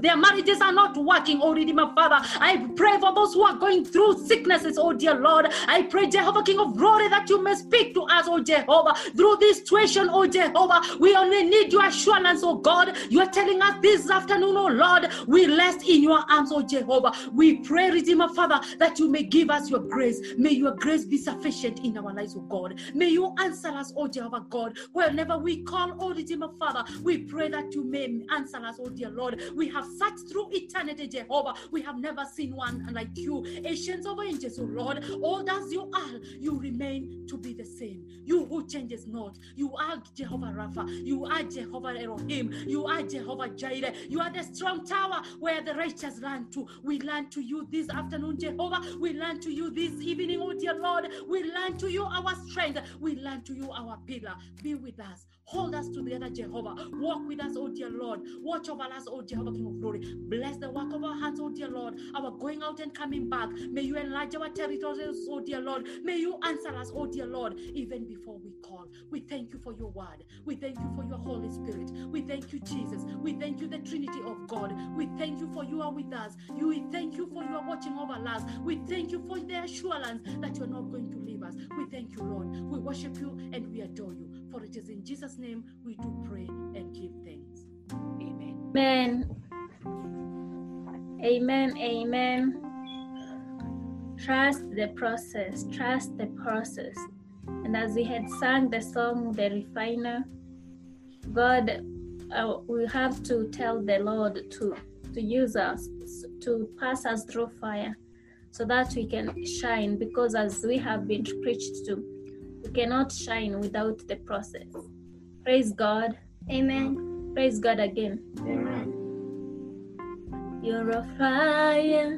their marriages are not working, oh Redeemer Father. I pray for those who are going through sicknesses, oh dear Lord. I pray, Jehovah, King of glory, that you may speak to us, oh Jehovah, through this situation, oh Jehovah. We only need your assurance, oh God. You are telling us this afternoon, oh Lord, we rest in your arms, oh Jehovah. We pray, Redeemer Father, that you may give us your grace. May your grace be sufficient in our lives, oh God. May you answer us, oh Jehovah God. Whenever we call, oh Redeemer Father, we pray that you may answer us, oh dear Lord. We have searched through eternity, Jehovah. We have never seen one like you. Ancients of angels, oh Lord, old as you are, you remain to be the same. You who changes not. You are Jehovah Rapha. You are Jehovah Elohim. You are Jehovah Jireh. You are the strong tower where the righteous run to. We learn to you this afternoon, Jehovah. We learn to you this evening, oh dear Lord. We learn to you our strength. We learn to you our pillar. Be with us. Hold us together, Jehovah. Walk with us, oh dear Lord. Watch over us, oh Jehovah, King of glory. Bless the work of our hands, oh dear Lord. Our going out and coming back. May you enlarge our territories, oh dear Lord. May you answer us, oh dear Lord, even before we call. We thank you for your word. We thank you for your Holy Spirit. We thank you, Jesus. We thank you, the Trinity of God. We thank you for you are with us. We thank you for you are watching over us. We thank you for the assurance that you are not going to leave us. We thank you, Lord. We worship you and we adore you. For it is in Jesus' name we do pray and give thanks. Amen. Amen. Amen. Amen. Trust the process. Trust the process. And as we had sung the song, The Refiner, God, uh, we have to tell the Lord to, to use us, to pass us through fire so that we can shine. Because as we have been preached to, we cannot shine without the process. Praise God. Amen. Praise God again. Amen. You're a fire,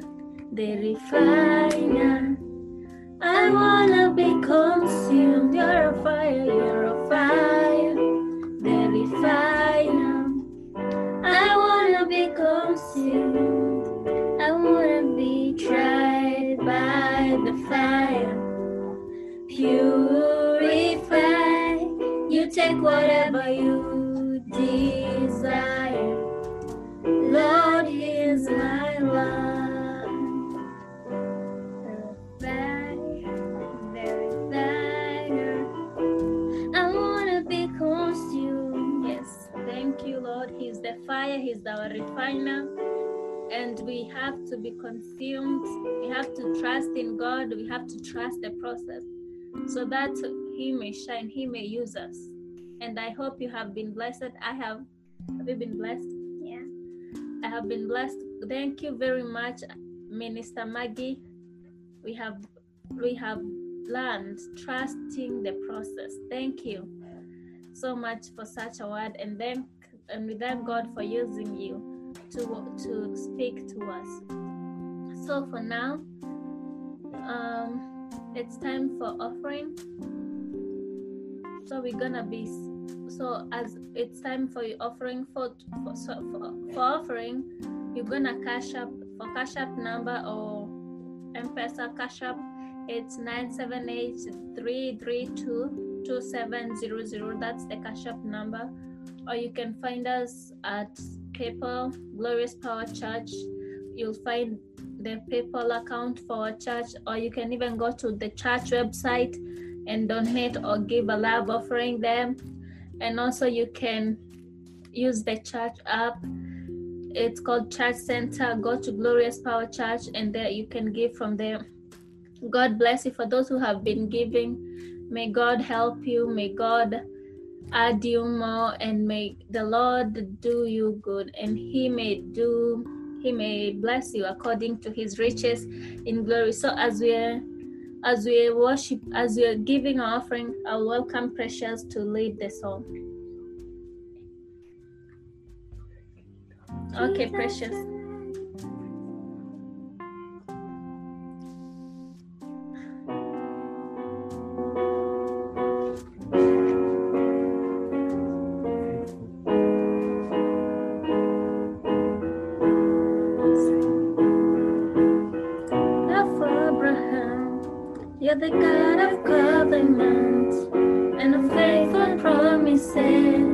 the refiner. I wanna be consumed. You're a fire, you're a fire, the refiner. I wanna be consumed. I wanna be tried by the fire. Purify. Take whatever you desire. Lord, here's my love. Very thiner I wanna be consumed. Yes, thank you, Lord. He's the fire, He's our refiner. And we have to be consumed. We have to trust in God. We have to trust the process so that He may shine, He may use us. And I hope you have been blessed. I have. Have you been blessed? Yeah. I have been blessed. Thank you very much, Minister Maggie. We have we have learned trusting the process. Thank you so much for such a word, and thank and we thank God for using you to to speak to us. So for now, um, it's time for offering. So we're gonna be so as it's time for your offering for for, so for, for offering you're gonna Cash App for Cash App number or M-Pesa Cash App it's 978-332-2700 that's the Cash App number. Or you can find us at PayPal Glorious Power Church. You'll find the PayPal account for our church or you can even go to the church website and donate or give a love offering there and also you can use the church app. It's called church center go to glorious power church and there you can give from there. God bless you. For those who have been giving may god help you may god add you more and may the lord do you good and he may do he may bless you according to his riches in glory. So as we're as we worship, as we are giving our offering, I'll welcome Precious to lead the song. Okay, Precious. You're the God of covenants and of faithful promises.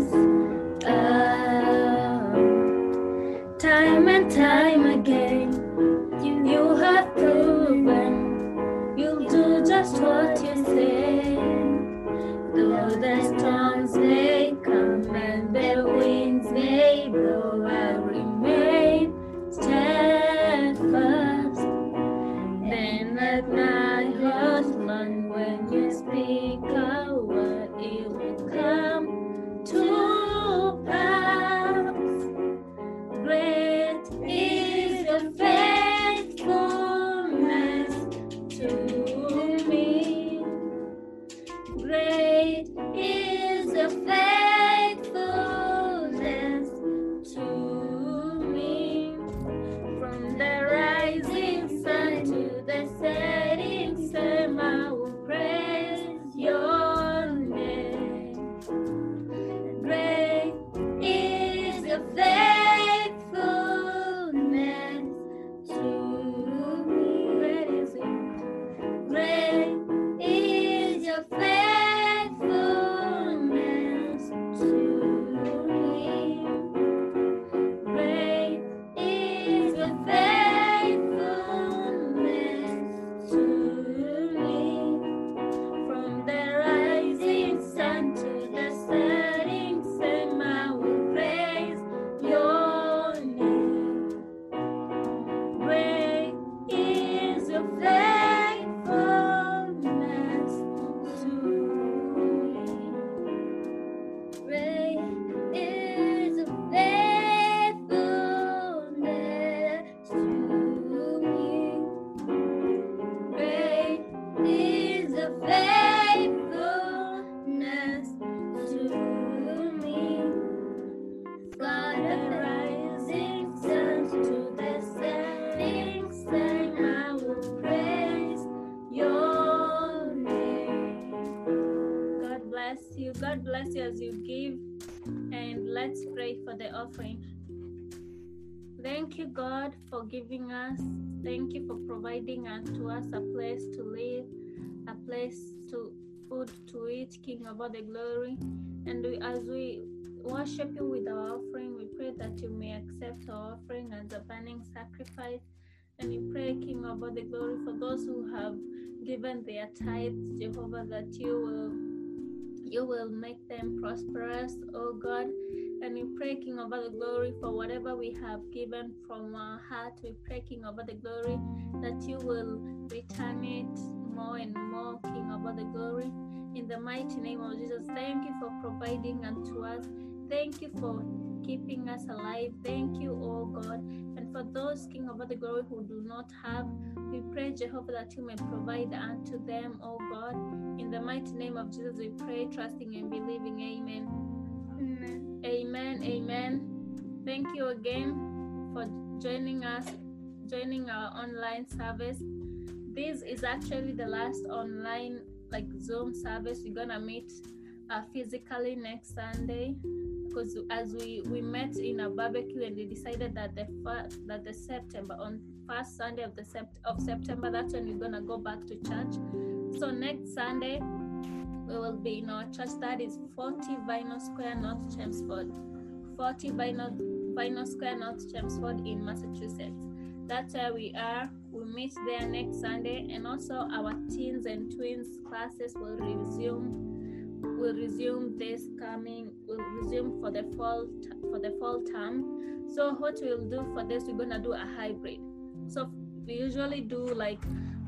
For giving us. Thank you for providing unto us a place to live, a place to food to eat, King of all the glory. And we, as we worship you with our offering, we pray that you may accept our offering as a burning sacrifice. And we pray, King of all the glory, for those who have given their tithes, Jehovah, that you will you will make them prosperous, oh God. And we pray, King all the glory, for whatever we have given from our heart. We pray, King all the glory, that you will return it more and more, King all the glory. In the mighty name of Jesus, thank you for providing unto us. Thank you for keeping us alive. Thank you, oh God. And for those, King all the glory, who do not have, we pray, Jehovah, that you may provide unto them, oh God. In the mighty name of Jesus, we pray, trusting and believing. Amen. Amen. Amen. Amen. Thank you again for joining us, joining our online service. This is actually the last online like Zoom service. We're gonna meet uh, physically next Sunday because as we we met in a barbecue and we decided that the fir- that the September on first Sunday of the sept- of September that's when we're gonna go back to church. So next Sunday we will be in our church that is 40 Vinal Square, North Chelmsford. 40 Vinal, Vinal Square, North Chelmsford in Massachusetts. That's where we are. We meet there next Sunday, and also our teens and twins classes will resume. Will resume this coming. Will resume for the fall for the fall term. So what we'll do for this, we're gonna do a hybrid. So we usually do like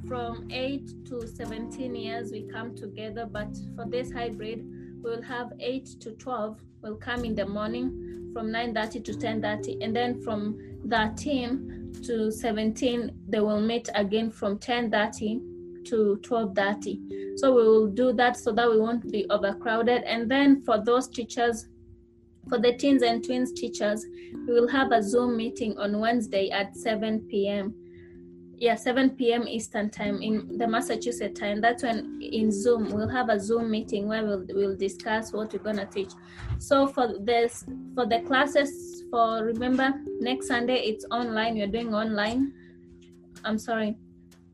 from 8 to 17 years we come together but for this hybrid we'll have 8 to 12 will come in the morning from 9.30 to 10.30 and then from 13 to 17 they will meet again from 10.30 to 12.30 so we will do that so that we won't be overcrowded. And then for those teachers for the teens and twins teachers we will have a zoom meeting on wednesday at 7 p.m yeah 7 p.m eastern time in the massachusetts time. That's when in zoom we'll have a zoom meeting where we'll, we'll discuss what we're to teach. So for this for the classes for remember next sunday it's online. You're doing online. I'm sorry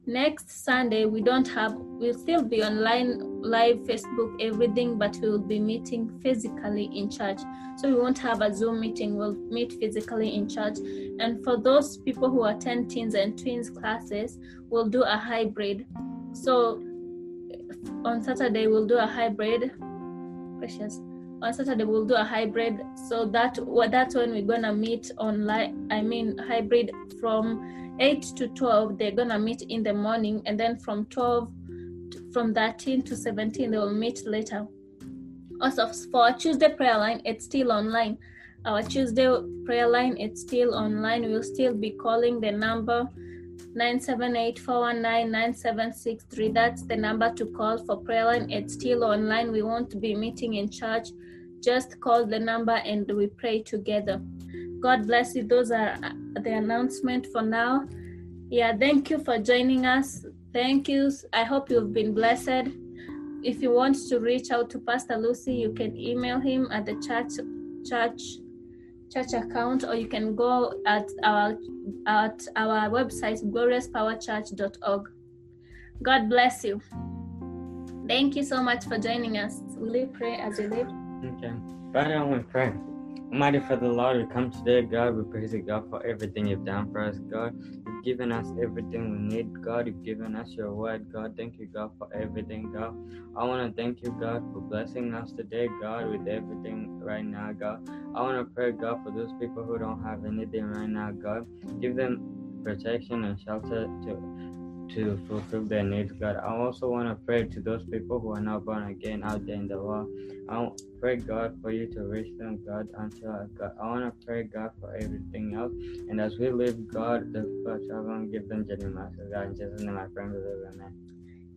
next sunday we don't have we'll still be online live facebook everything but we will be meeting physically in church. So we won't have a zoom meeting we'll meet physically in church. And for those people who attend teens and twins classes we'll do a hybrid. So on saturday we'll do a hybrid. Precious. On saturday we'll do a hybrid. So that that's when we're gonna meet online i mean hybrid from 8 to 12 they're gonna meet in the morning and then from 12 from 13 to 17 they will meet later. Also for tuesday prayer line it's still online. Our tuesday prayer line it's still online. We'll still be calling the number 978-419-9763 that's the number to call for prayer line. It's still online. We won't be meeting in church. Just call the number and we pray together. God bless you. Those are the announcement for now. Yeah, thank you for joining us. Thank you. I hope you've been blessed. If you want to reach out to Pastor Lucy, you can email him at the church church church account, or you can go at our at our website gloriouspowerchurch.org. God bless you. Thank you so much for joining us. Will you pray as you leave? Okay. Father, I want to pray. Almighty Father, Lord, we come today, God. We praise you, God, for everything you've done for us, God. You've given us everything we need, God. You've given us your word, God. Thank you, God, for everything, God. I want to thank you, God, for blessing us today, God, with everything right now, God. I want to pray, God, for those people who don't have anything right now, God. Give them protection and shelter to to fulfill their needs, God. I also want to pray to those people who are not born again out there in the world. I pray, God, for you to reach them, God, until I, uh, God. I want to pray, God, for everything else. And as we live, God, the first I want to give them genuine master, God. In Jesus' name, I pray and believe, amen.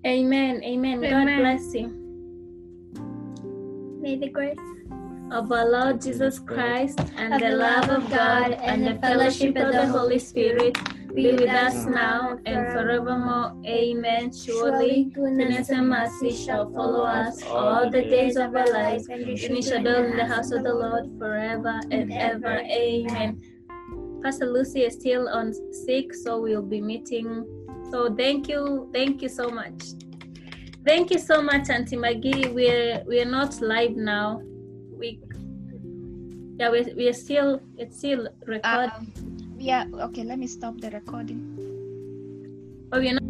Amen. Amen. God bless you. May the grace Of our Lord Jesus Christ and the love of God and the fellowship of the Holy Spirit be with us now and forevermore. Amen. Surely goodness and mercy shall follow us all the days of our lives, and we shall dwell in the house of the Lord forever and ever. Amen. Pastor Lucy is still on sick, so we'll be meeting. So thank you, thank you so much. Thank you so much, Auntie Maggie. We're we're not live now. We yeah, we're, we're still it's still recording, Um, yeah, okay, let me stop the recording. but we're not.